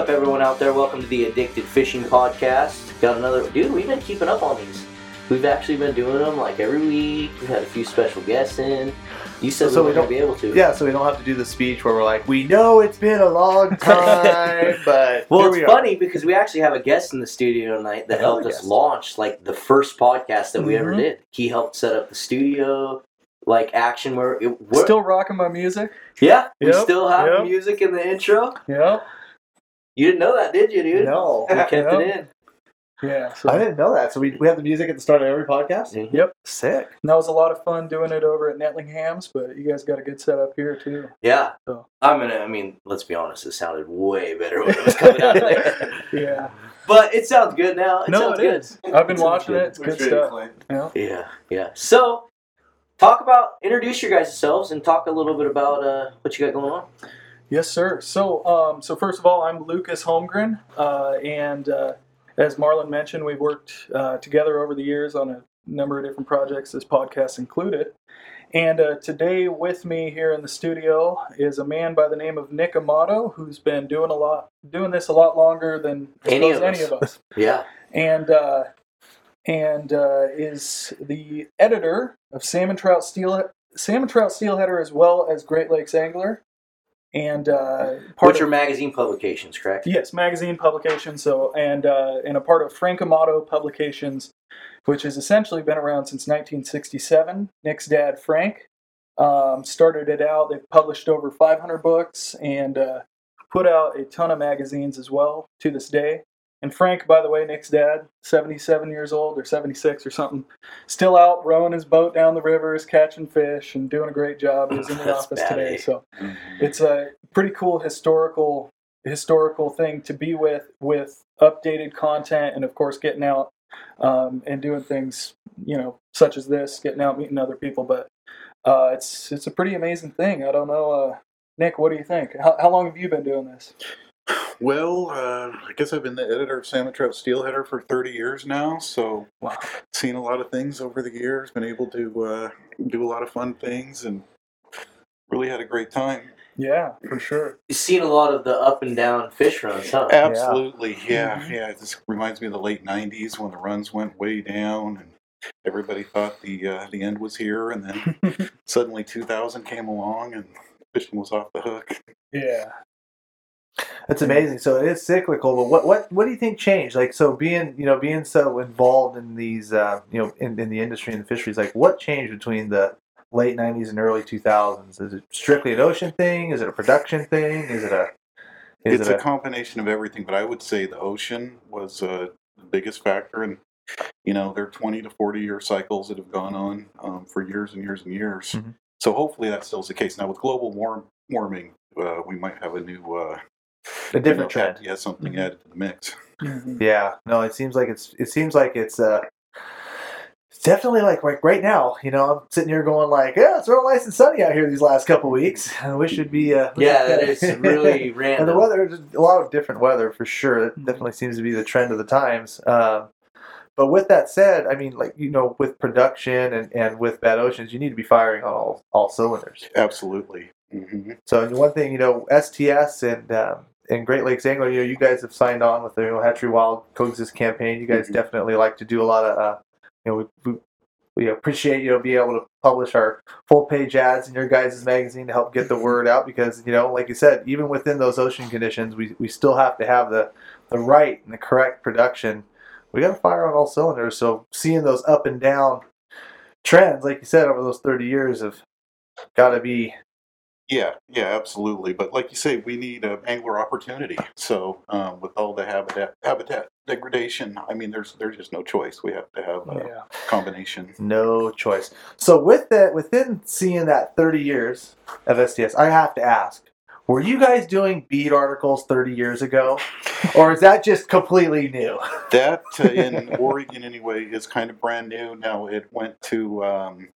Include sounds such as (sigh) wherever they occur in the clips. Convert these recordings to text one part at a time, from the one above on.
up, everyone out there? Welcome to the Addicted Fishing Podcast. Got another dude. We've been keeping up on these. We've actually been doing them like every week. We had a few special guests in. You said So we don't- gonna be able to. Yeah, so we don't have to do the speech where we're like, we know it's been a long (laughs) time, but (laughs) Well, here it's we funny because we actually have a guest in the studio tonight that Another helped us launch like the first podcast that we ever Mhm. did. He helped set up the studio, like action where it we're- Still rocking my music. Yeah, we still have yep. music in the intro. Yep. You didn't know that, did you, dude? No, We kept (laughs) Yep. it in. Yeah. So I didn't know that. So we, we have the music at the start of every podcast. Mhm. Yep. Sick. And that was a lot of fun doing it over at Netlingham's, but you guys got a good setup here too. Yeah. So. I'm gonna. I mean, let's be honest. It sounded way better when it was coming out there. (laughs) Yeah. But it sounds good now. It no, sounds it good. is. I've been Sounds watching good. it. It's good stuff. Yeah. Yeah, yeah. So, talk about introduce your guys yourselves and talk a little bit about uh, what you got going on. Yes, sir. So, um, so first of all, I'm Lucas Holmgren, uh, and uh, as Marlon mentioned, we've worked uh, together over the years on a number of different projects, this podcast included. And uh, today, with me here in the studio is a man by the name of Nick Amato, who's been doing a lot, doing this a lot longer than Any of any us. of us. (laughs) Yeah. and uh, and uh, is the editor of Salmon Trout Steel Salmon Trout Steelheader as well as Great Lakes Angler, and uh, Which of, are magazine publications, correct? yes magazine publications. So and uh, and a part of Frank Amato Publications, which has essentially been around since 1967. Nick's dad Frank um, started it out. They've published over 500 books and uh, put out a ton of magazines as well to this day. And Frank, by the way, Nick's dad, 77 years old or 76 or something, still out rowing his boat down the rivers, catching fish, and doing a great job. He's in the office bad, today. eh? So it's a pretty cool historical historical thing to be with with updated content and of course getting out um, and doing things you know such as this getting out meeting other people but uh, it's it's a pretty amazing thing i don't know uh, nick what do you think how, how long have you been doing this Well, uh, I guess I've been the editor of Salmon Trout Steelheader for 30 years now, so wow seen a lot of things over the years, been able to uh, do a lot of fun things, and really had a great time. yeah for sure You've seen a lot of the up and down fish runs, huh? Absolutely, yeah, Mhm. yeah. just reminds me of the late '90s when the runs went way down, and everybody thought the uh, the end was here, and then (laughs) suddenly 2000 came along, and fishing was off the hook. yeah It's amazing. So it is cyclical, but what what what do you think changed? Like, so being you know being so involved in these uh, you know in, in the industry and the fisheries, like what changed between the late '90s and early 2000s? Is it strictly an ocean thing? Is it a production thing? Is it a is it's it a combination of everything, but I would say the ocean was uh, the biggest factor, and you know there are 20 to 40 year cycles that have gone on um, for years and years and years. Mhm. So hopefully that still is the case. Now with global warm, warming, uh, we might have a new uh, a you different know, trend? add- Yeah, something Mhm. added to the mix. Mhm. Yeah, no, it seems like it's it seems like it's uh it's definitely like like right now, you know, I'm sitting here going like, yeah, it's real nice and sunny out here these last couple weeks. I wish it'd be uh Yeah, that is (laughs) really random. and the random. weather there's a lot of different weather for sure. It Mhm. definitely seems to be the trend of the times. Um but with that said, I mean, like you know, with production and, and with Bad Oceans, you need to be firing on all, all cylinders. Absolutely. hmm So one thing, you know, STS and um, and Great Lakes Angler, you know, you guys have signed on with the you know, Hatchery Wild Coexist campaign. You guys Mhm. definitely like to do a lot of, uh, you know, we, we, we appreciate you know being able to publish our full page ads in your guys' magazine to help get the (laughs) word out because you know, like you said, even within those ocean conditions, we, we still have to have the the right and the correct production. We got to fire on all cylinders. So seeing those up and down trends, like you said, over those thirty years, have got to be Yeah, yeah, absolutely. But like you say, we need uh, angler opportunity. So um, with all the habitat habitat degradation, I mean, there's there's just no choice. We have to have a yeah combination. No choice. So with that, within seeing that 30 years of STS, I have to ask: Were you guys doing bead articles 30 years ago, or is that just completely new? That uh, in (laughs) Oregon anyway is kind of brand new. Now it went to um,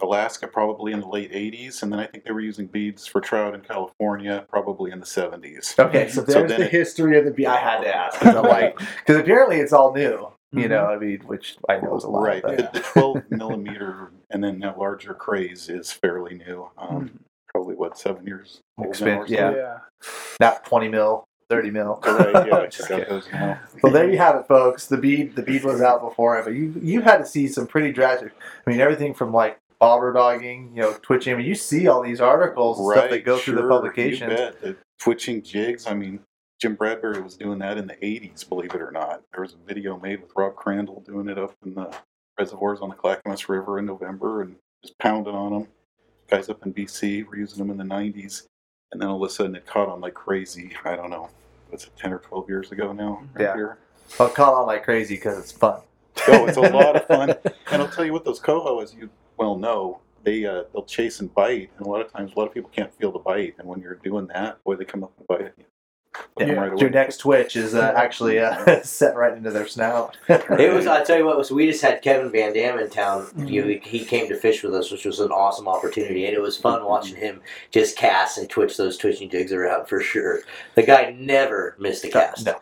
Alaska probably in the late 80s, and then I think they were using beads for trout in California probably in the 70s. Okay, so So there's then the it- history of the bead. I had to ask because (laughs) like, because apparently it's all new. You know, I mean, which I know is a lot. Right. but- The, the 12 millimeter and then that larger craze is fairly new. Um, Probably what seven years old now or Expand- Yeah. yeah not 20 mil thirty mil. Right, yeah, (laughs) I Just just got kidding. those now. Well, there you have it, folks. The bead, the bead was out before it, but you you had to see some pretty drastic. I mean, everything from like bobber dogging, you know, twitching. I mean, you see all these articles and stuff that go through the publications. You bet. The twitching jigs. I mean, Jim Bradbury was doing that in the '80s. Believe it or not, there was a video made with Rob Crandall doing it up in the reservoirs on the Clackamas River in November and just pounding on them. Guys up in BC were using them in the '90s, and then all of a sudden it caught on like crazy. I don't know. Was it 10 or 12 years ago now? Mhm. right Yeah. here? I'll call on like crazy because it's fun. Oh, it's a lot of fun. (laughs) And I'll tell you what, those coho, as you well know, they uh, they'll chase and bite, and a lot of times a lot of people can't feel the bite, and when you're doing that, boy, they come up and bite you. Yeah. right Your next twitch is uh, actually uh, (laughs) (laughs) set right into their snout. It was. I tell you what. So we just had Kevin Van Dam in town. Mm-hmm. You know, he, he came to fish with us, which was an awesome opportunity, and it was fun watching him just cast and twitch those twitching jigs around for sure. The guy never missed a cast. no,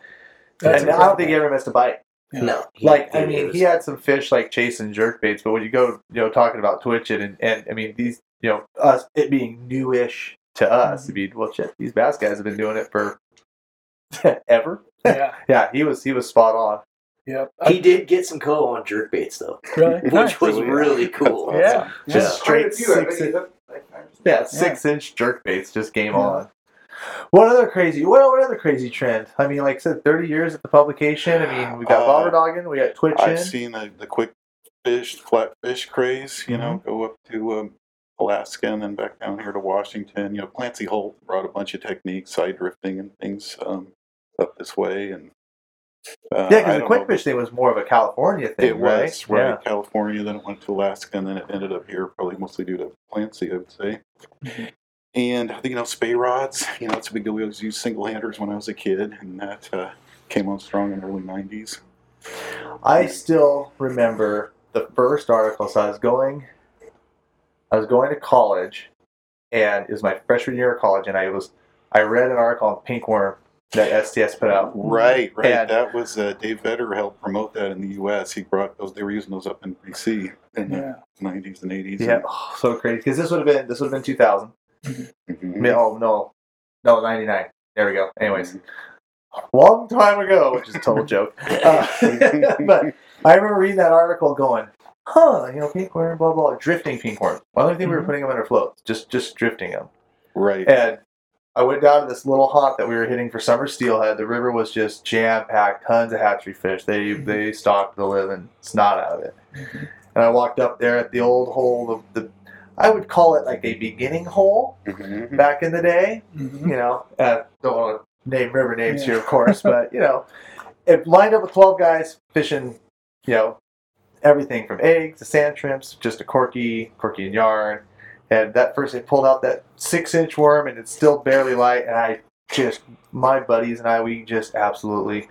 That's and I don't think he ever missed a bite. No. Like I mean, he had some fish like chasing jerk baits, but when you go, you know, talking about twitching and, and I mean these, you know, us it being newish to us, I mean, well, shit, these bass guys have been doing it for (laughs) ever. Yeah. (laughs) Yeah, he was he was spot on. Yep. He did get some co on jerk baits though, really? (laughs) which Nice. was oh, Really? really cool. That's Yeah. Just yeah. straight six. in- yeah, six inch jerk baits, just game on. What other crazy? What, what other crazy trend? I mean, like I said, thirty years at the publication. I mean, we got Uh, bobber dogging, we got twitching. I've seen the, the quick fish, flat fish craze, you know, Mm-hmm. go up to um, Alaska and then back down here to Washington. You know, Clancy Holt brought a bunch of techniques, side drifting and things um, up this way. And uh, yeah, because the quick fish thing was more of a California thing, It right? was right, California. Then it went to Alaska, and then it ended up here, probably mostly due to Clancy, I would say. And you know spey rods. You know, it's a big deal. We always used single handers when I was a kid, and that uh, came on strong in the early '90s. I still remember the first article. So I was going, I was going to college, and it was my freshman year of college, and I was, I read an article on pink worm that STS put out. Right, right. And- that was uh, Dave Vedder helped promote that in the U.S. He brought those. They were using those up in BC in Yeah. the '90s and '80s. Yeah, oh, so crazy because this would have been this would have been 2000. Mhm. No, no, no, 99. There we go. Anyways, long time ago, which is a total (laughs) joke. Uh, (laughs) but I remember reading that article, going, "Huh, you know, pink worm, blah blah, drifting pink worm. Why don't think we were Mhm. putting them under floats? Just just drifting them." Right. And I went down to this little haunt that we were hitting for summer steelhead. The river was just jam packed, tons of hatchery fish. They they stocked the living snot out of it. And I walked up there at the old hole of the, I would call it like a beginning hole Mhm. back in the day. Mhm. You know, uh, don't want to name river names Yeah. here, of course, but you know, it lined up with twelve guys fishing. You know, everything from eggs to sand shrimps, just a corky, corky and yarn. And that first, they pulled out that six inch worm, and it's still barely light. And I just, my buddies and I, we just absolutely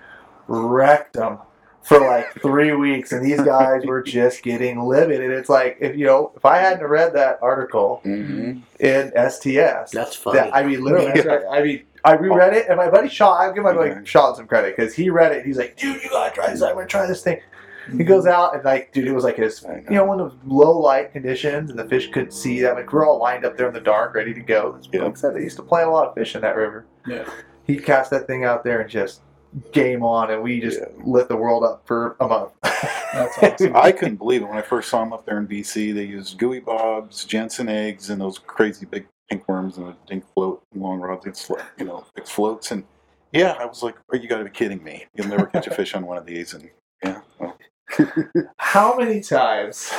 wrecked them for like three weeks. And these guys were just getting livid. And it's like, if you know, if I hadn't read that article Mhm. in STS, That's funny. that, I mean, literally, that's right. I mean, I reread it, and my buddy Sean, I'll give my buddy Okay. Sean some credit because he read it. He's like, dude, you gotta try this. I'm gonna try this thing. He goes out and like, dude, it was like his, know. you know, one of those low light conditions, and the fish couldn't see that. Like, we're all lined up there in the dark, ready to go. Yeah. Like I said, they used to plant a lot of fish in that river. Yeah. He cast that thing out there and just game on, and we just Yeah. lit the world up for a month. (laughs) That's (laughs) awesome. I couldn't believe it when I first saw them up there in BC. They used gooey bobs, Jensen eggs, and those crazy big pink worms and a dink float and long rods. It's like, you know, big floats. And yeah, I was like, oh, you got to be kidding me. You'll never catch a fish on one of these. And yeah, well, (laughs) How many times?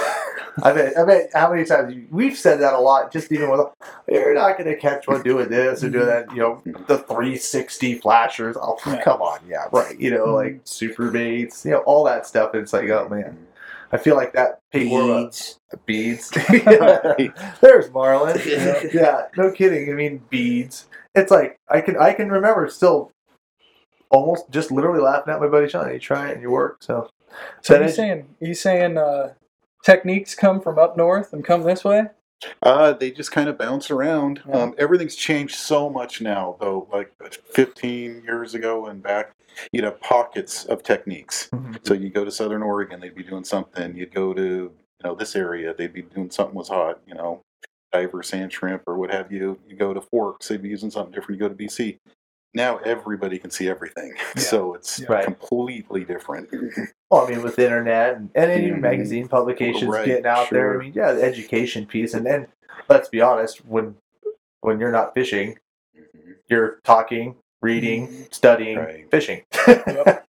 I bet. I bet. How many times you- we've said that a lot. Just even with you're not going to catch one doing this or doing that. You know, the 360 flashers. Oh, Yeah. come on, yeah, right. You know, like super baits. You know, all that stuff. It's like, oh man, I feel like that pig Beads. beads. (laughs) (laughs) There's Marlon. (laughs) yeah, no kidding. I mean, beads. It's like I can I can remember still. Almost just literally laughing at my buddy Sean. You try it and you work. So, So you is- saying you saying uh, techniques come from up north and come this way? Uh, they just kind of bounce around. Yeah. Um, everything's changed so much now, though. Like 15 years ago and back, you'd have pockets of techniques. So you go to Southern Oregon, they'd be doing something. You'd go to you know this area, they'd be doing something was hot. You know, diver, sand shrimp, or what have you. You go to Forks, they'd be using something different. You go to BC, now everybody can see everything, (laughs) Yeah. so it's Yeah. Completely different. (clears throat) Well, I mean, with the internet and, and any Mhm. magazine publications Right, getting out there, I mean, yeah, the education piece, and then let's be honest, when when you're not fishing, you're talking, reading, studying, Right. fishing. (laughs) Yep.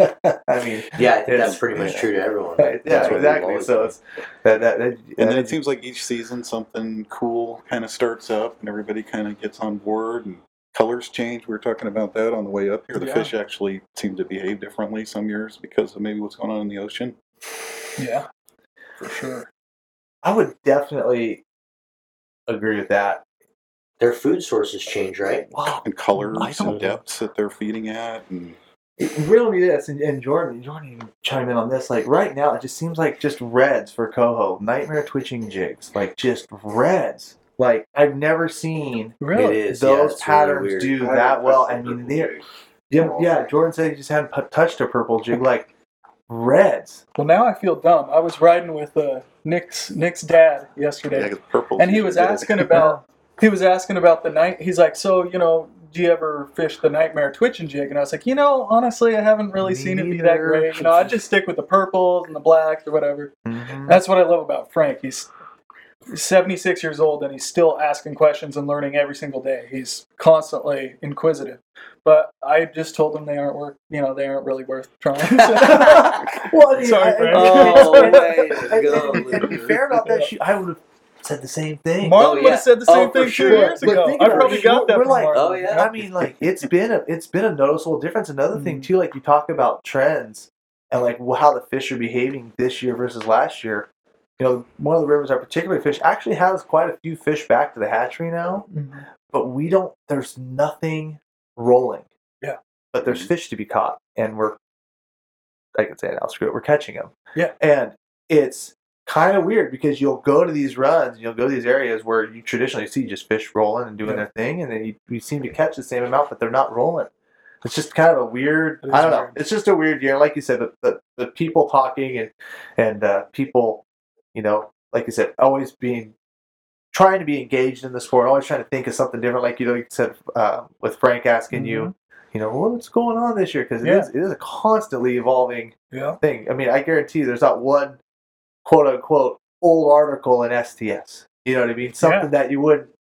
I mean, Yeah, I think that's pretty much yeah. true to everyone. yeah, That's what exactly. So it's that that, that And then it seems like each season something cool kind of starts up, and everybody kind of gets on board, and colors change. We were talking about that on the way up here. The Yeah. fish actually seem to behave differently some years because of maybe what's going on in the ocean. Yeah, for sure. I would definitely agree with that. Their food sources change, right? Wow. and colors I don't- and depths that they're feeding at and Riddle me this, and, and Jordan, Jordan, you chime in on this. Like right now, it just seems like just reds for coho, nightmare twitching jigs, like just reds. Like I've never seen Really? is. yeah, those it's patterns really weird. do that well. I mean, they're yeah, yeah. Jordan said he just hadn't pu- touched a purple jig like reds. Well, now I feel dumb. I was riding with uh, Nick's Nick's dad yesterday, yeah, 'cause purple's and he was asking (laughs) about he was asking about the night. He's like, so you know, do you ever fish the nightmare twitching jig? And I was like, you know, honestly, I haven't really seen it be that great. You know, I just stick with the purples and the blacks or whatever. That's what I love about Frank. He's 76 years old and he's still asking questions and learning every single day. He's constantly inquisitive. But I just told him they aren't worth, you know, they aren't really worth trying. (laughs) well, I Sorry, I- Frank. Oh, way to go, and to be fair about that, she, I would have said the same thing. Marlon Oh, would have said the Oh, same for thing sure. two years But ago. I probably it. got that We're from like- Marlon. Oh, yeah. I mean, like it's been a it's been a noticeable difference. Another thing Mhm. too, like you talk about trends and like how the fish are behaving this year versus last year. You know, one of the rivers I particularly fish actually has quite a few fish back to the hatchery now, Mhm. but we don't. There's nothing rolling. Yeah. but there's fish to be caught, and we're. I can say it now. Screw it. We're catching them. Yeah. and it's kind of weird because you'll go to these runs, and you'll go to these areas where you traditionally see just fish rolling and doing Yeah. their thing, and then you, you seem to catch the same amount, but they're not rolling. It's just kind of a weird. I don't know. weird. It's just a weird year, like you said. The the, the people talking and and uh, people, you know, like I said, always being trying to be engaged in the sport, always trying to think of something different. Like you know, you said uh, with Frank asking you, you know, what's going on this year because it Yeah. is it is a constantly evolving Yeah. thing. I mean, I guarantee you there's not one quote unquote old article in STS. You know what I mean? Something that you wouldn't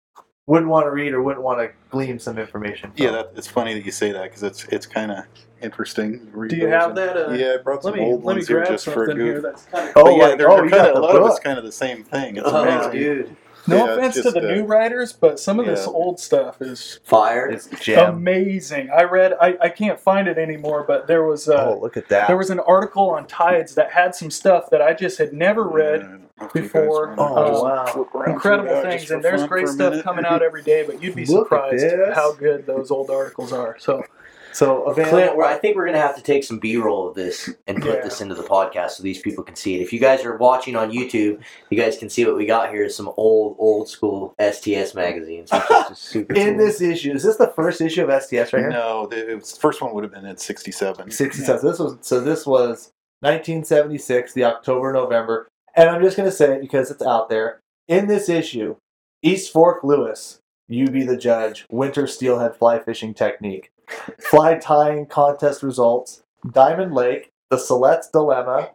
wouldn't want to read or wouldn't want to glean some information. From. yeah that, it's funny that you say that because it's it's kind of interesting Do you have that, uh, yeah i brought some me old ones here just for something here. goof That's kind of Oh, yeah like, they're, oh, they're kinda, got a the lot of it's kind of the same thing it's Oh, amazing dude. no Yeah, it's offense to the uh, new writers, but some of this old stuff is Fire. It's gem. amazing. I read. I, I can't find it anymore, but there was uh, oh, look at that. there was an article on tides that had some stuff that I just had never read. Yeah, I don't know if you guys before, Oh, just wow. Incredible through things, and there's great stuff coming out every day. But you'd be Look surprised how good those old articles are. So so available. Clint, we're, I think we're gonna have to take some B-roll of this and put Yeah. this into the podcast so these people can see it. If you guys are watching on YouTube, you guys can see what we got here is some old, old school STS magazines, which is just super in cool. this issue, is this the first issue of STS right here? No, the, was, first one would have been in '67. 67. So this was so this was 1976, the October November, and I'm just gonna say it because it's out there. In this issue, East Fork Lewis, you be the judge. Winter steelhead fly fishing technique, fly tying contest results. Diamond Lake, the Siletz dilemma,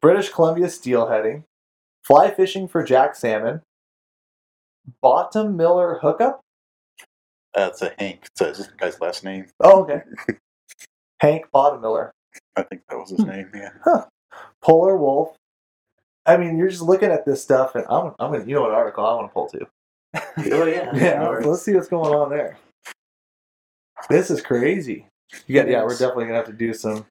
British Columbia steelheading, fly fishing for jack salmon, Bottom Miller hookup. That's a Hank. So is this guy's last name? Oh, okay. Hank Bottom Miller. (laughs) I think that was his hmm. name. Yeah. Polar Wolf. I mean, you're just looking at this stuff, and I'm, I'm gonna, you know what article I want to pull to. oh yeah. (laughs) Yeah, let's see what's going on there. This is crazy. You got, yeah, we're definitely gonna have to do some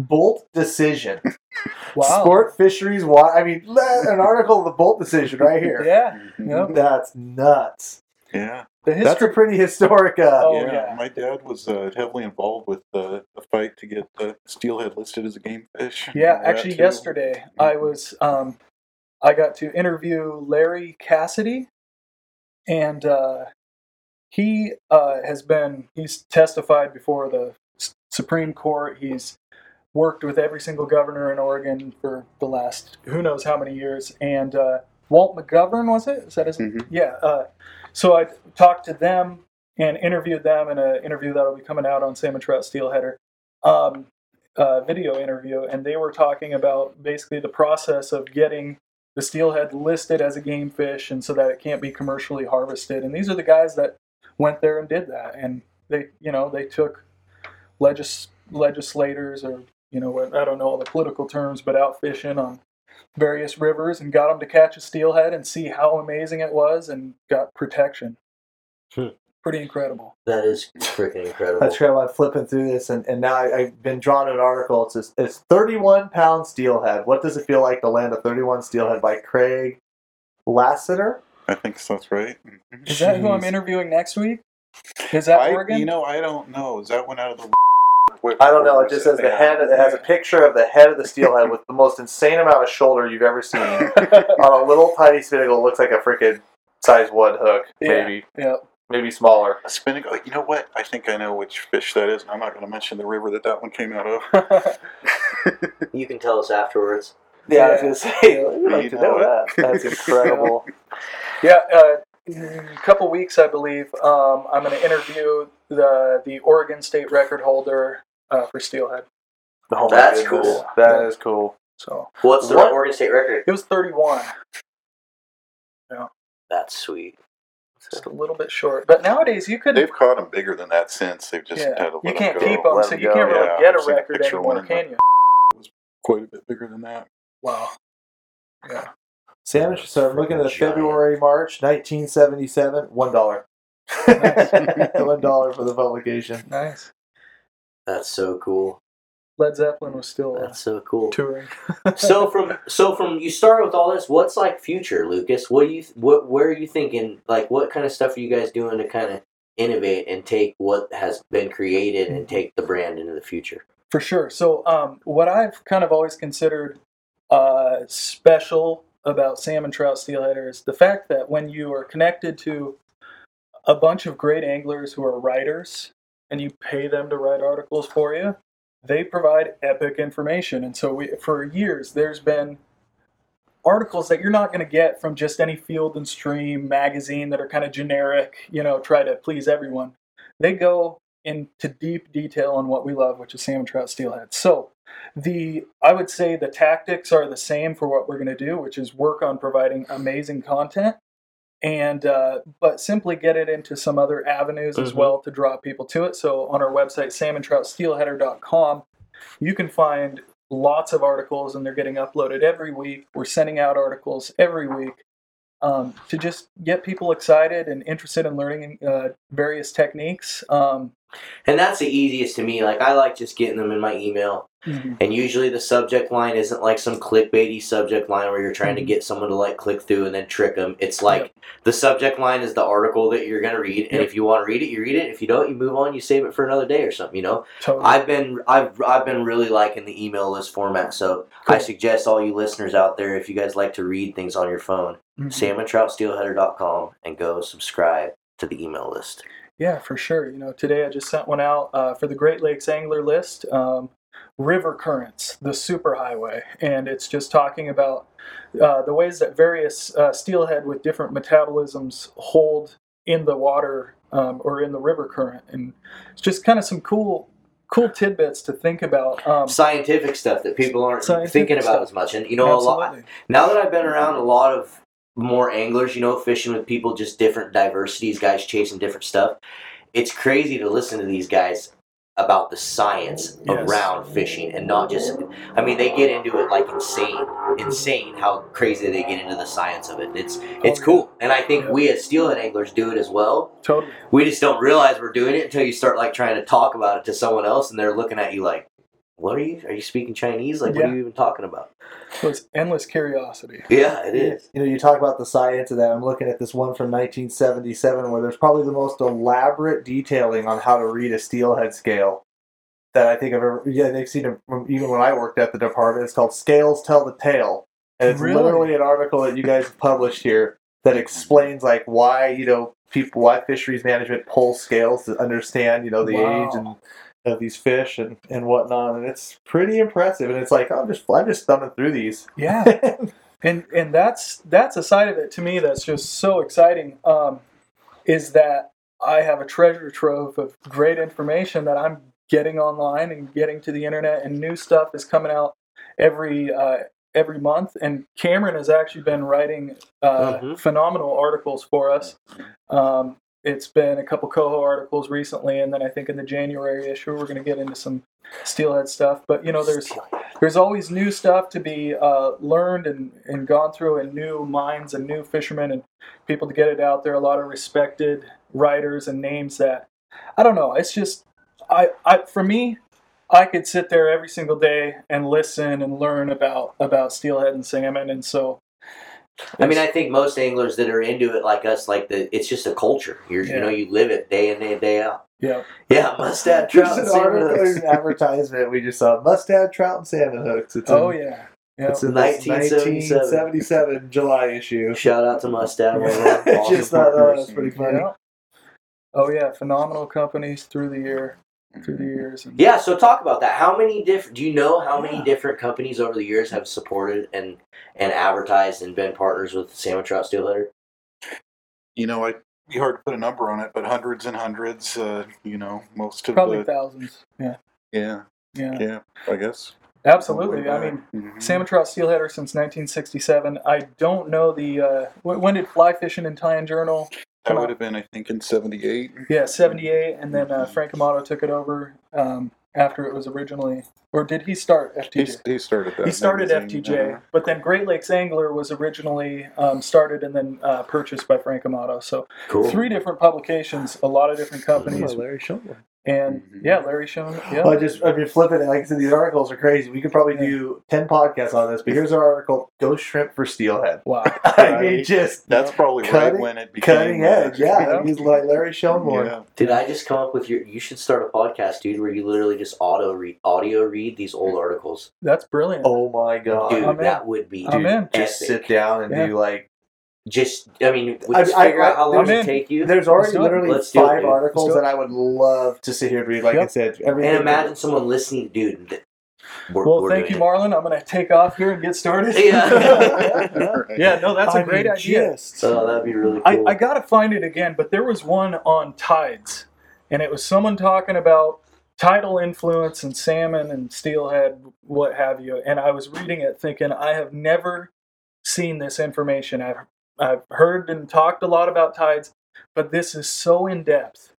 Boldt decision. (laughs) wow, Sport fisheries. Why? I mean, (laughs) an article of the Boldt decision right here. yeah. Yep. That's nuts. Yeah. The That's a pretty historic. Uh, Oh, yeah. yeah. My dad was uh, heavily involved with uh, the fight to get the steelhead listed as a game fish. Yeah, actually, yesterday I was um, I got to interview Larry Cassidy, and uh, he uh, has been he's testified before the S- Supreme Court. He's worked with every single governor in Oregon for the last who knows how many years, and uh, Walt McGovern was it? Is that his? Mhm. Yeah. So I talked to them and interviewed them in an interview that'll be coming out on Salmon Trout Steelheader. Um, video interview, and they were talking about basically the process of getting the steelhead listed as a game fish, and so that it can't be commercially harvested. And these are the guys that went there and did that, and they, you know, they took legis- legislators or you know, I don't know all the political terms, but out fishing on various rivers and got them to catch a steelhead and see how amazing it was, and got protection. Hmm. Pretty incredible. That is freaking incredible. That's kind I'm flipping through this, and, and now I, I've been drawn to an article. It's this, it's 31 pound steelhead. What does it feel like to land a 31 steelhead by Craig Lassiter? I think so, that's right. Is that who I'm interviewing next week? Is that I, Oregon? You know, I don't know. Is that one out of the? I don't know. It just says the head. It has a picture of the head of the steelhead with the most insane amount of shoulder you've ever seen (laughs) on a little tiny spinnacle. Looks like a freaking size one hook, maybe, yeah. maybe smaller. A spinning. Like you know what? I think I know which fish that is, and I'm not going to mention the river that that one came out of. (laughs) You can tell us afterwards. Yeah, I was gonna say. I'd like You to know know that. That's incredible. (laughs) Yeah, uh, a couple weeks, I believe, um, I'm going to interview the the Oregon State record holder uh, for steelhead. Oh my That's goodness. cool. That is cool. So What's the What? Oregon State record? it was 31, Yeah, That's sweet. just a little bit short. But nowadays, you could They've caught them bigger than that since. They've just had yeah, to let can't go. keep them, Let so 'em you go, can't really yeah. get a I've a record picture of one anymore, in can you? Quite a bit bigger than that. Wow. Yeah. Salmon. So I'm looking at. February, March, 1977. One dollar. (laughs) (laughs) One dollar for the publication. Nice. That's so cool. Led Zeppelin was still uh, That's so cool. touring. so (laughs) from so from you start with all this, what's like future, Lucas? What do you what where are you thinking? Like what kind of stuff are you guys doing to kind of innovate and take what has been created and take the brand into the future? For sure. So, um, what I've kind of always considered uh, special about salmon trout steelheader is the fact that when you are connected to a bunch of great anglers who are writers and you pay them to write articles for you, they provide epic information. And so, we, for years, there's been articles that you're not going to get from just any field and stream magazine that are kind of generic, you know, try to please everyone. They go into deep detail on what we love, which is salmon trout steelhead. So, the I would say the tactics are the same for what we're going to do, which is work on providing amazing content, and uh, but simply get it into some other avenues as Mhm. well to draw people to it. So, on our website salmontroutsteelheader.com, you can find lots of articles, and they're getting uploaded every week. We're sending out articles every week. Um, to just get people excited and interested in learning uh, various techniques. Um, And that's the easiest to me. Like I like just getting them in my email. And usually the subject line isn't like some clickbaity subject line where you're trying to Mhm. get someone to like click through and then trick them. It's like the subject line is the article that you're going to read. And Yep. if you want to read it, you read it. If you don't, you move on, you save it for another day or something, you know? Totally. I've been I've I've been really liking the email list format. So I suggest all you listeners out there if you guys like to read things on your phone, Mhm. salmontroutsteelheader.com and go subscribe to the email list. Yeah, for sure. You know, today I just sent one out uh, for the Great Lakes Angler List, um, River Currents, the superhighway, and it's just talking about uh, the ways that various uh, steelhead with different metabolisms hold in the water um, or in the river current, and it's just kind of some cool, cool tidbits to think about. Um, Scientific stuff that people aren't thinking about stuff. as much. And you know, a lot now that I've been around a lot of more anglers, you know, fishing with people, just different diversities, guys chasing different stuff. It's crazy to listen to these guys about the science Yes. around fishing and not just I mean they get into it like insane insane how crazy they get into the science of it. It's it's oh. cool. And I think we as steelhead anglers do it as well. Totally. We just don't realize we're doing it until you start like trying to talk about it to someone else and they're looking at you like, What are you? Are you speaking Chinese? Like what Yeah. are you even talking about? So it's endless curiosity. Yeah, it is. You know, you talk about the science of that. I'm looking at this one from 1977 where there's probably the most elaborate detailing on how to read a steelhead scale that I think I've ever. Yeah, they've seen it from, even when I worked at the department. It's called "Scales Tell the Tale," and it's Really? literally an article that you guys have published here that explains like why you know people why fisheries management pulls scales to understand you know the Wow. age and of these fish and and whatnot, and it's pretty impressive. And it's like I'm just I'm just thumbing through these. Yeah. (laughs) and and that's that's a side of it to me that's just so exciting um, is that I have a treasure trove of great information that I'm getting online and getting to the internet, and new stuff is coming out every uh, every month. And Cameron has actually been writing uh, Mhm. phenomenal articles for us. Um, it's been a couple Coho articles recently, and then I think in the January issue we're going to get into some Steelhead stuff. But you know, there's there's always new stuff to be uh, learned and, and gone through, and new minds and new fishermen and people to get it out there. A lot of respected writers and names that I don't know. It's just I, I for me, I could sit there every single day and listen and learn about about steelhead and salmon, and so. I mean, I think most anglers that are into it, like us, like the it's just a culture. You're, Yeah. you know, you live it day in and day out. yeah, Yeah, must have Just trout and salmon hooks. an advertisement we just saw. Must have trout and salmon hooks. It's in, oh yeah, yeah. It's in this 1977. 1977 July issue. Shout out to Mustad. one (laughs) Just thought oh, that was pretty funny. Yeah. Oh yeah, phenomenal companies through the year, through the years. And Yeah, so talk about that. How many different? Do you know how many Yeah. different companies over the years have supported and and advertised and been partners with Salmon Trout Steelheader? You know, I'd be hard to put a number on it, but hundreds and hundreds. Uh, you know, most of probably the thousands. Yeah, yeah, yeah, yeah. I guess absolutely. I mean, Mhm. salmon trout steelheader since 1967. I don't know the uh, when did Fly Fishing and Tying Journal? That come would have been, I think, in '78. Yeah, 78, and then uh, Frank Amato took it over um, after it was originally, or did he start He, FTJ? he started that. He started magazine, FTJ, uh, but then Great Lakes Angler was originally um, started and then uh, purchased by Frank Amato. So Cool. three different publications, a lot of different companies, Oh, Larry Schulman. And Mhm. yeah, Larry Schoen. Yeah, Well, I just, I mean, flipping it. Like I said, these articles are crazy. We could probably do 10 podcasts on this, but here's our article Ghost Shrimp for Steelhead. wow. (laughs) I mean, just That's probably Cutting- right when it became cutting edge. Yeah, Yeah. he's like Larry Schoenborn. Yeah. Did I just come up with your? You should start a podcast, dude, where you literally just auto read, audio read these old articles, That's brilliant. Oh my god. dude. I'm in. that would be I'm dude, in. just epic. sit down and Yeah. do like Just, I mean, we I- just I- figure out how long I'm it in. take you, there's already do it. literally Let's do it, five dude. articles Let's do that I would love to sit here and read. Like I Yep. said, everything. and imagine someone listening, dude. th- We're, Well, we're thank doing you, Marlon. I'm going to take off here and get started. Yeah. (laughs) (laughs) Yeah, no, that's a I great mean, idea. just- it. Oh, that'd be really I, cool. I gotta find it again, but there was one on tides, and it was someone talking about tidal influence and salmon and steelhead, what have you. And I was reading it, thinking, I have never seen this information. I've I've heard and talked a lot about tides, but this is so in depth,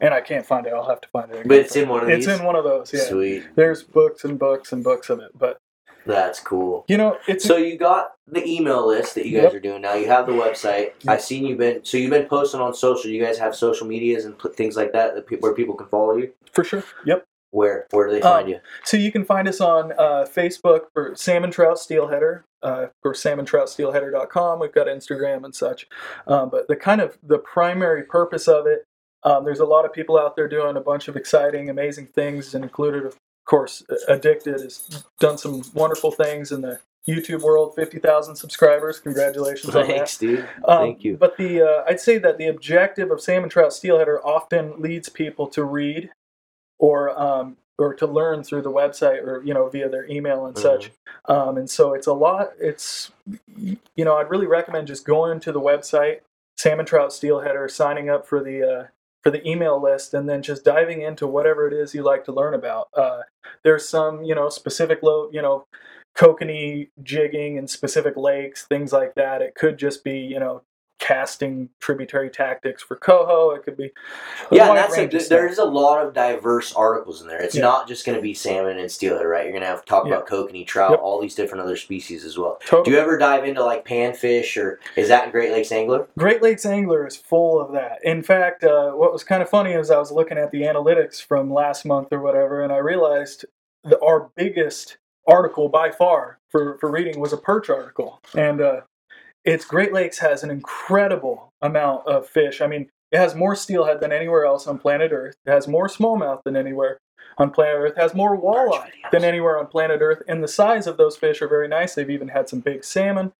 and I can't find it. I'll have to find it. Again. but it's in one of It's these. in one of those. Yeah, Sweet, there's books and books and books of it, but that's cool. you know, it's So you got the email list that you guys Yep. are doing now. You have the website. Yep. I've seen you've been so you've been posting on social. You guys have social medias and put things like that, that pe- where people can follow you. for sure. Yep. Where where do they find Um, you? So you can find us on uh, Facebook for Salmon Trout Steelheader, uh, or salmontroutsteelheader.com. We've got Instagram and such. Um, but the kind of the primary purpose of it, um, there's a lot of people out there doing a bunch of exciting, amazing things, and included, of course, Addicted has done some wonderful things in the YouTube world. Fifty thousand subscribers. Congratulations on that. Thanks, dude. Um, Thank you. But the uh, I'd say that the objective of salmon trout steelheader often leads people to read or um, or to learn through the website or you know via their email and such. Um, and so it's a lot. It's you know I'd really recommend just going to the website salmon trout steelheader, signing up for the uh, for the email list, and then just diving into whatever it is you like to learn about. Uh, there's some you know specific low you know kokanee jigging and specific lakes, things like that. It could just be, you know, casting tributary tactics for coho. It could be Yeah, and that's a, range of stuff. there's a lot of diverse articles in there. It's Yeah. not just going to be salmon and steelhead, right? You're going to have to talk Yeah. about kokanee, trout, Yep. all these different other species as well. Totally. Do you ever dive into like panfish or is that Great Lakes Angler? Great Lakes Angler is full of that. In fact, uh, what was kind of funny is I was looking at the analytics from last month or whatever, and I realized that our biggest article by far for, for reading was a perch article. And uh, it's Great Lakes has an incredible amount of fish. I mean, it has more steelhead than anywhere else on planet Earth. It has more smallmouth than anywhere on planet Earth. Has more walleye than anywhere on planet Earth. And the size of those fish are very nice. They've even had some big salmon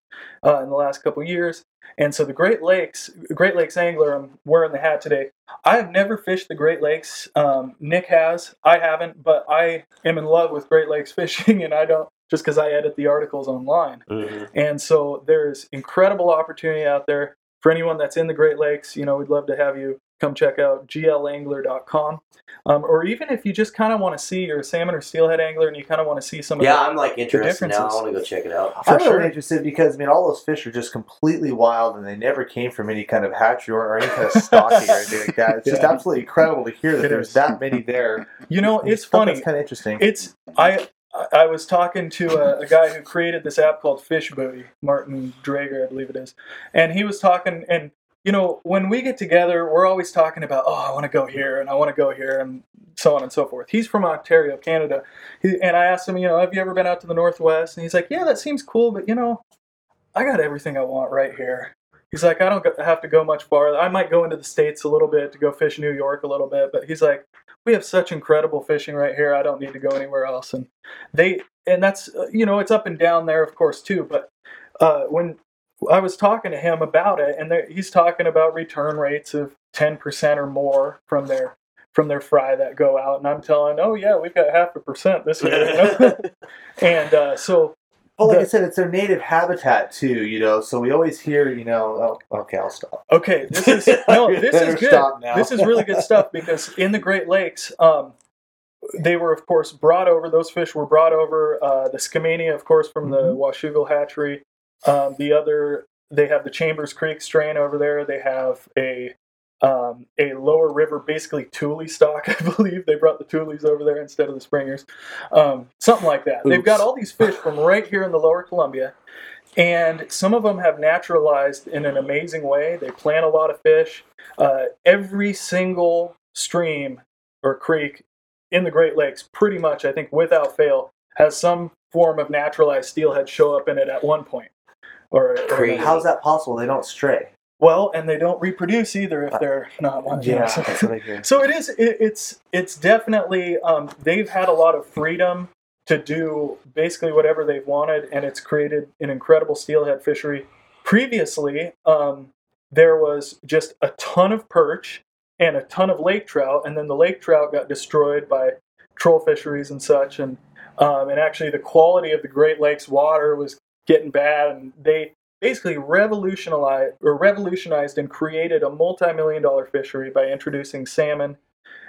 uh, in the last couple years. And so the Great Lakes, Great Lakes angler, I'm wearing the hat today. I have never fished the Great Lakes. Um, Nick has, I haven't, but I am in love with Great Lakes (laughs) fishing, and I don't just because I edit the articles online. Mm-hmm. And so there's incredible opportunity out there for anyone that's in the Great Lakes. You know, we'd love to have you come check out glangler.com. Um, or even if you just kind of want to see, you're a salmon or steelhead angler and you kind of want to see some Yeah, of yeah, I'm like interested now. I want to go check it out. For I'm sure. really interested because I mean all those fish are just completely wild and they never came from any kind of hatchery or, or any kind of stocking or anything like that. It's just (laughs) absolutely incredible to hear that It there's is. that many there. you know, it's funny. It's kind of interesting. It's I I was talking to a, a guy who created this app called Fish Booty, Martin Drager, I believe it is, and he was talking and you know when we get together, we're always talking about oh I want to go here and I want to go here and so on and so forth. He's from Ontario, Canada, he, and I asked him, you know, have you ever been out to the Northwest? And he's like, yeah, that seems cool, but you know, I got everything I want right here. He's like, I don't have to go much farther. I might go into the states a little bit to go fish New York a little bit, but he's like, we have such incredible fishing right here. I don't need to go anywhere else. And they, and that's uh, you know, it's up and down there, of course, too. But uh, when I was talking to him about it, and he's talking about return rates of ten percent or more from their from their fry that go out, and I'm telling, oh yeah, we've got half a percent this year. You (laughs) know? and uh, so But like the- I said, it's their native habitat too, you know. So we always hear, you know, oh, okay, I'll stop. Okay, this is (laughs) no, this is good. This is really good stuff because in the Great Lakes, um, they were of course brought over. Those fish were brought over. Uh, the Skamania, of course, from the Mhm. Washougal hatchery. Um, the other, they have the Chambers Creek strain over there. They have a um, a lower river, basically Tule stock, (laughs) I believe. They brought the Tules over there instead of the Springers, um, something like that. They've got all these fish from right here in the Lower Columbia, and some of them have naturalized in an amazing way. They plant a lot of fish. Uh, every single stream or creek in the Great Lakes, pretty much, I think, without fail, has some form of naturalized steelhead show up in it at one point. Or, or How's that possible? They don't stray. well, and they don't reproduce either if they're not one. Yeah, so- that's (laughs) what I hear. so it is. It, it's it's definitely. Um, they've had a lot of freedom to do basically whatever they've wanted, and it's created an incredible steelhead fishery. Previously, um, there was just a ton of perch and a ton of lake trout, and then the lake trout got destroyed by troll fisheries and such, and um, and actually the quality of the Great Lakes water was getting bad, and they basically revolutionized or revolutionized and created a multi-million dollar fishery by introducing salmon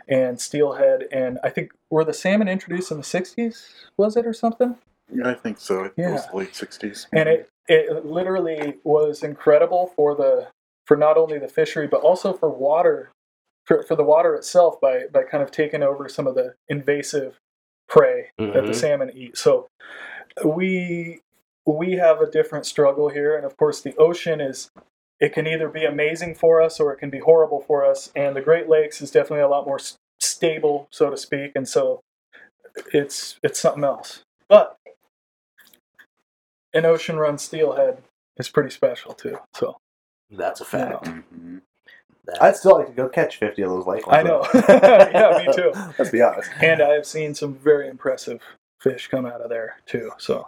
and steelhead and I think were the salmon introduced in the 60s was it or something Yeah, I think so. It Yeah. was the late '60s. and it it literally was incredible for the for not only the fishery but also for water for, for the water itself by by kind of taking over some of the invasive prey that the Mhm. salmon eat. So we we have a different struggle here, and of course the ocean is it can either be amazing for us or it can be horrible for us. And the Great Lakes is definitely a lot more s- stable, so to speak, and so it's it's something else. But an ocean run steelhead is pretty special too. So That's a fact. Mhm. That- I'd still like to go catch 50 of those lake ones. I know. (laughs) (laughs) Yeah, me too. Let's be honest. and I have seen some very impressive fish come out of there too. So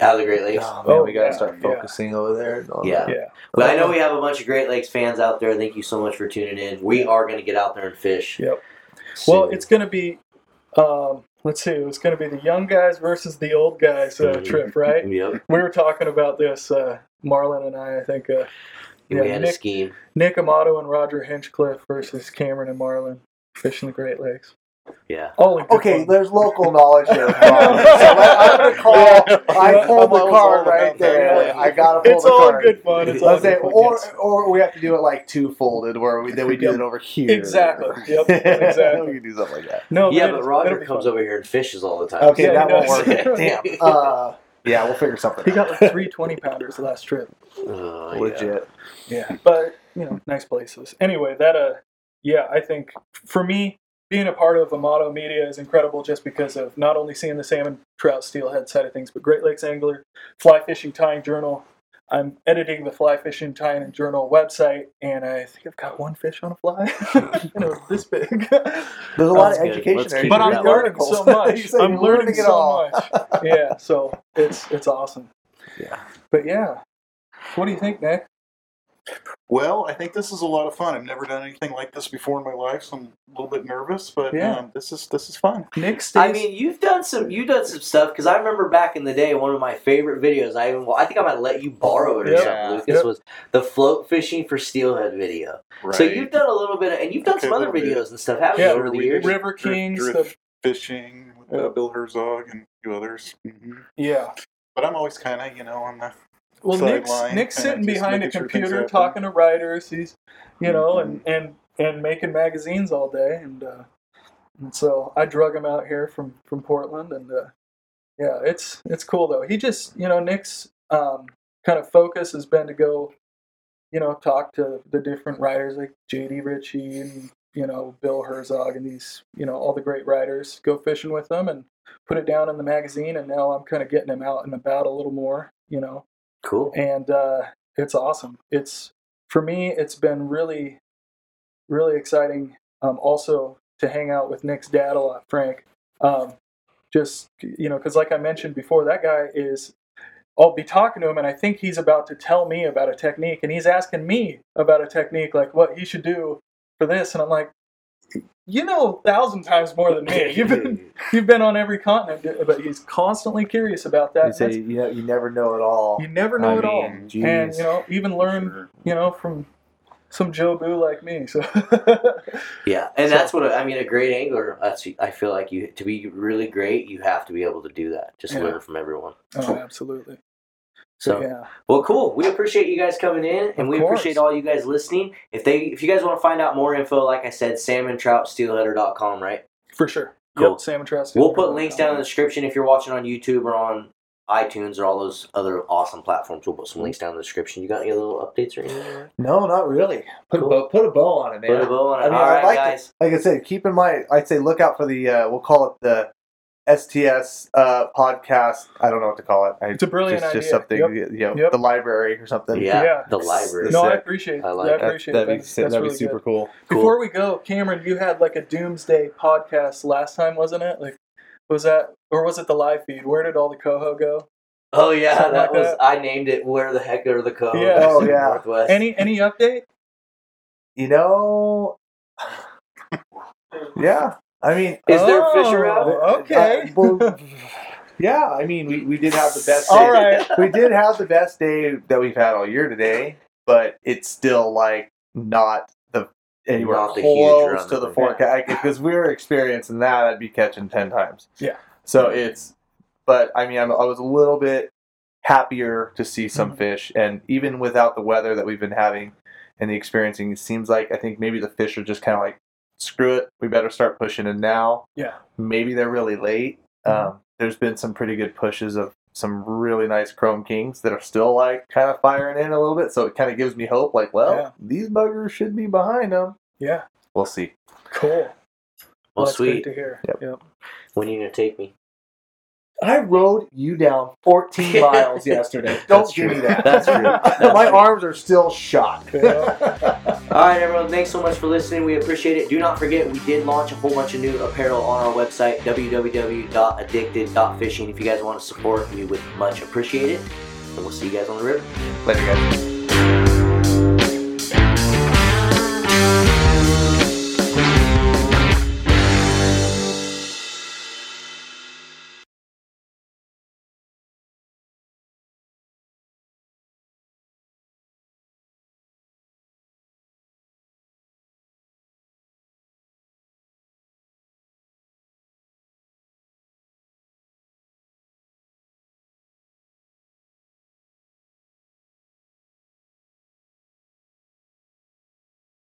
out of the Great Lakes. Oh, man, Oh, we gotta yeah, start yeah. focusing over there. Yeah. that. yeah, But I know we have a bunch of Great Lakes fans out there. Thank you so much for tuning in. We are going to get out there and fish. Yep. Well, it's going to be, um, let's see, it's going to be the young guys versus the old guys uh, Mhm. trip, right? (laughs) Yep. We were talking about this, uh, Marlon and I. I think uh, we Yeah, had a Nick- scheme. Nick Amato and Roger Hinchcliffe versus Cameron and Marlon fishing the Great Lakes. Yeah. All in good Okay, fun. there's local knowledge here. Bob. I know. I'm gonna (laughs) call. I pulled the I'm card all right about there. that. I gotta pull It's the all card. good fun. It's all say, good fun. or yes. or we have to do it like two folded, where we then we do Yep. it over here. Exactly. Yep. Exactly. (laughs) we can do something like that. No, yeah, but it'll Roger comes fun. over here and fishes all the time. Okay, Yeah, that won't work. (laughs) Damn. Uh, yeah, we'll figure something. Out. He out. got like three 20 pounders last trip. Oh, yeah. legit. Yeah, but you know, nice places. Anyway, that uh, yeah, I think for me, being a part of Amato Media is incredible, just because of not only seeing the salmon, trout, steelhead side of things, but Great Lakes Angler, Fly Fishing Tying Journal. I'm editing the Fly Fishing Tying and Journal website, and I think I've got one fish on a fly. and it was this big. There's a lot That's of good. education there. but I'm that read way. learning so much. (laughs) I'm you're learning it so all. much. (laughs) Yeah, so it's it's awesome. Yeah. But yeah, what do you think, Nick? Well, I think this is a lot of fun. I've never done anything like this before in my life, so I'm a little bit nervous, but Yeah. um, this is this is fun. Nick stays. I mean, you've done some you've done some stuff because I remember back in the day, one of my favorite videos. I even well, I think I might let you borrow it or Yep. something. Lucas Yep. was the float fishing for steelhead video. Right. So you've done a little bit of, and you've done Okay, some other little bit. videos and stuff, haven't Yeah, you, over the years? did River drift- Kings, drift fishing with uh, Bill Herzog and a few others. hmm yeah. But I'm always kind of, you know, on the Well, Nick's, Nick's sitting behind a computer talking to writers. He's, you know, Mhm. and, and and making magazines all day. And, uh, and so I drug him out here from from Portland, and uh, yeah, it's it's cool though. He just, you know, Nick's um, kind of focus has been to go, you know, talk to the different writers like J.D. Richey and you know Bill Herzog and these, you know, all the great writers. Go fishing with them and put it down in the magazine. And now I'm kind of getting him out and about a little more, you know Cool. and uh, it's awesome. It's for me, it's been really, really exciting. Um, also to hang out with Nick's dad a lot, Frank. Um, just you know, because like I mentioned before, that guy is. I'll be talking to him, and I think he's about to tell me about a technique, and he's asking me about a technique, like what he should do for this, and I'm like, you know, a thousand times more than me. You've been you've been on every continent, but he's constantly curious about that. You say that's- you know you never know it all. you never know I it all, mean, and you know, even learn, Sure. you know, from some Joe Boo like me. So (laughs) Yeah, and So- that's what I mean. A great angler. That's I feel like you to be really great, you have to be able to do that. Just Yeah. learn from everyone. oh, absolutely. So yeah, Well, cool. We appreciate you guys coming in, and Of we course. appreciate all you guys listening. If they, if you guys want to find out more info, like I said, salmontroutsteelheader.com, right? for sure. Cool. Yep, salmon trout. We'll put links down in the description if you're watching on YouTube or on iTunes or all those other awesome platforms. We'll put some links down in the description. You got any little updates or anything? No, not really. Put Cool. a bow, put a bow on it, man. Put a bow on it. I mean, all I'd right, like guys. like I said, keep in mind. I'd say look out for the. Uh, we'll call it the STS uh, podcast. I don't know what to call it. I, It's a brilliant just, just something. Yep. You know, Yep. the library or something. Yeah, Yeah. the library. No, I appreciate. I I, like I it. That, appreciate that'd that. be, That's, that'd be really super cool. Cool. Before we go, Cameron, you had like a doomsday podcast last time, wasn't it? Like, was that or was it the live feed? Where did all the coho go? Oh yeah, Something that like was. that. I named it. Where the heck are the coves? Yeah. Oh, yeah. Northwest. Any any update? You know. (sighs) Yeah, I mean, Is there Oh, fish around? Okay. uh, (laughs) yeah, I mean, we, we did have the best. All day- right. we did have the best day that we've had all year today, but it's still like not the anywhere Not the close run to the we've forecast. Because we were experiencing that, I'd be catching ten times. Yeah. So it's, but I mean, I'm, I was a little bit happier to see some Mhm. fish, and even without the weather that we've been having and the experiencing, it seems like I think maybe the fish are just kind of like, screw it, we better start pushing in now. Yeah. Maybe they're really late. Mhm. Um, there's been some pretty good pushes of some really nice Chrome Kings that are still like kind of firing in a little bit. So it kind of gives me hope. Like, well, Yeah. these buggers should be behind them. Yeah. We'll see. Cool. Well, that's sweet. Great to hear. Yep. Yep. When are you gonna take me? I rode you down 14 (laughs) miles yesterday. Don't give me that. That's true. (laughs) That's My true. arms are still shot. (laughs) Yeah. All right, everyone. Thanks so much for listening. We appreciate it. Do not forget, we did launch a whole bunch of new apparel on our website, www.addicted.fishing. If you guys want to support, we would much appreciate it. And we'll see you guys on the river. Later, guys.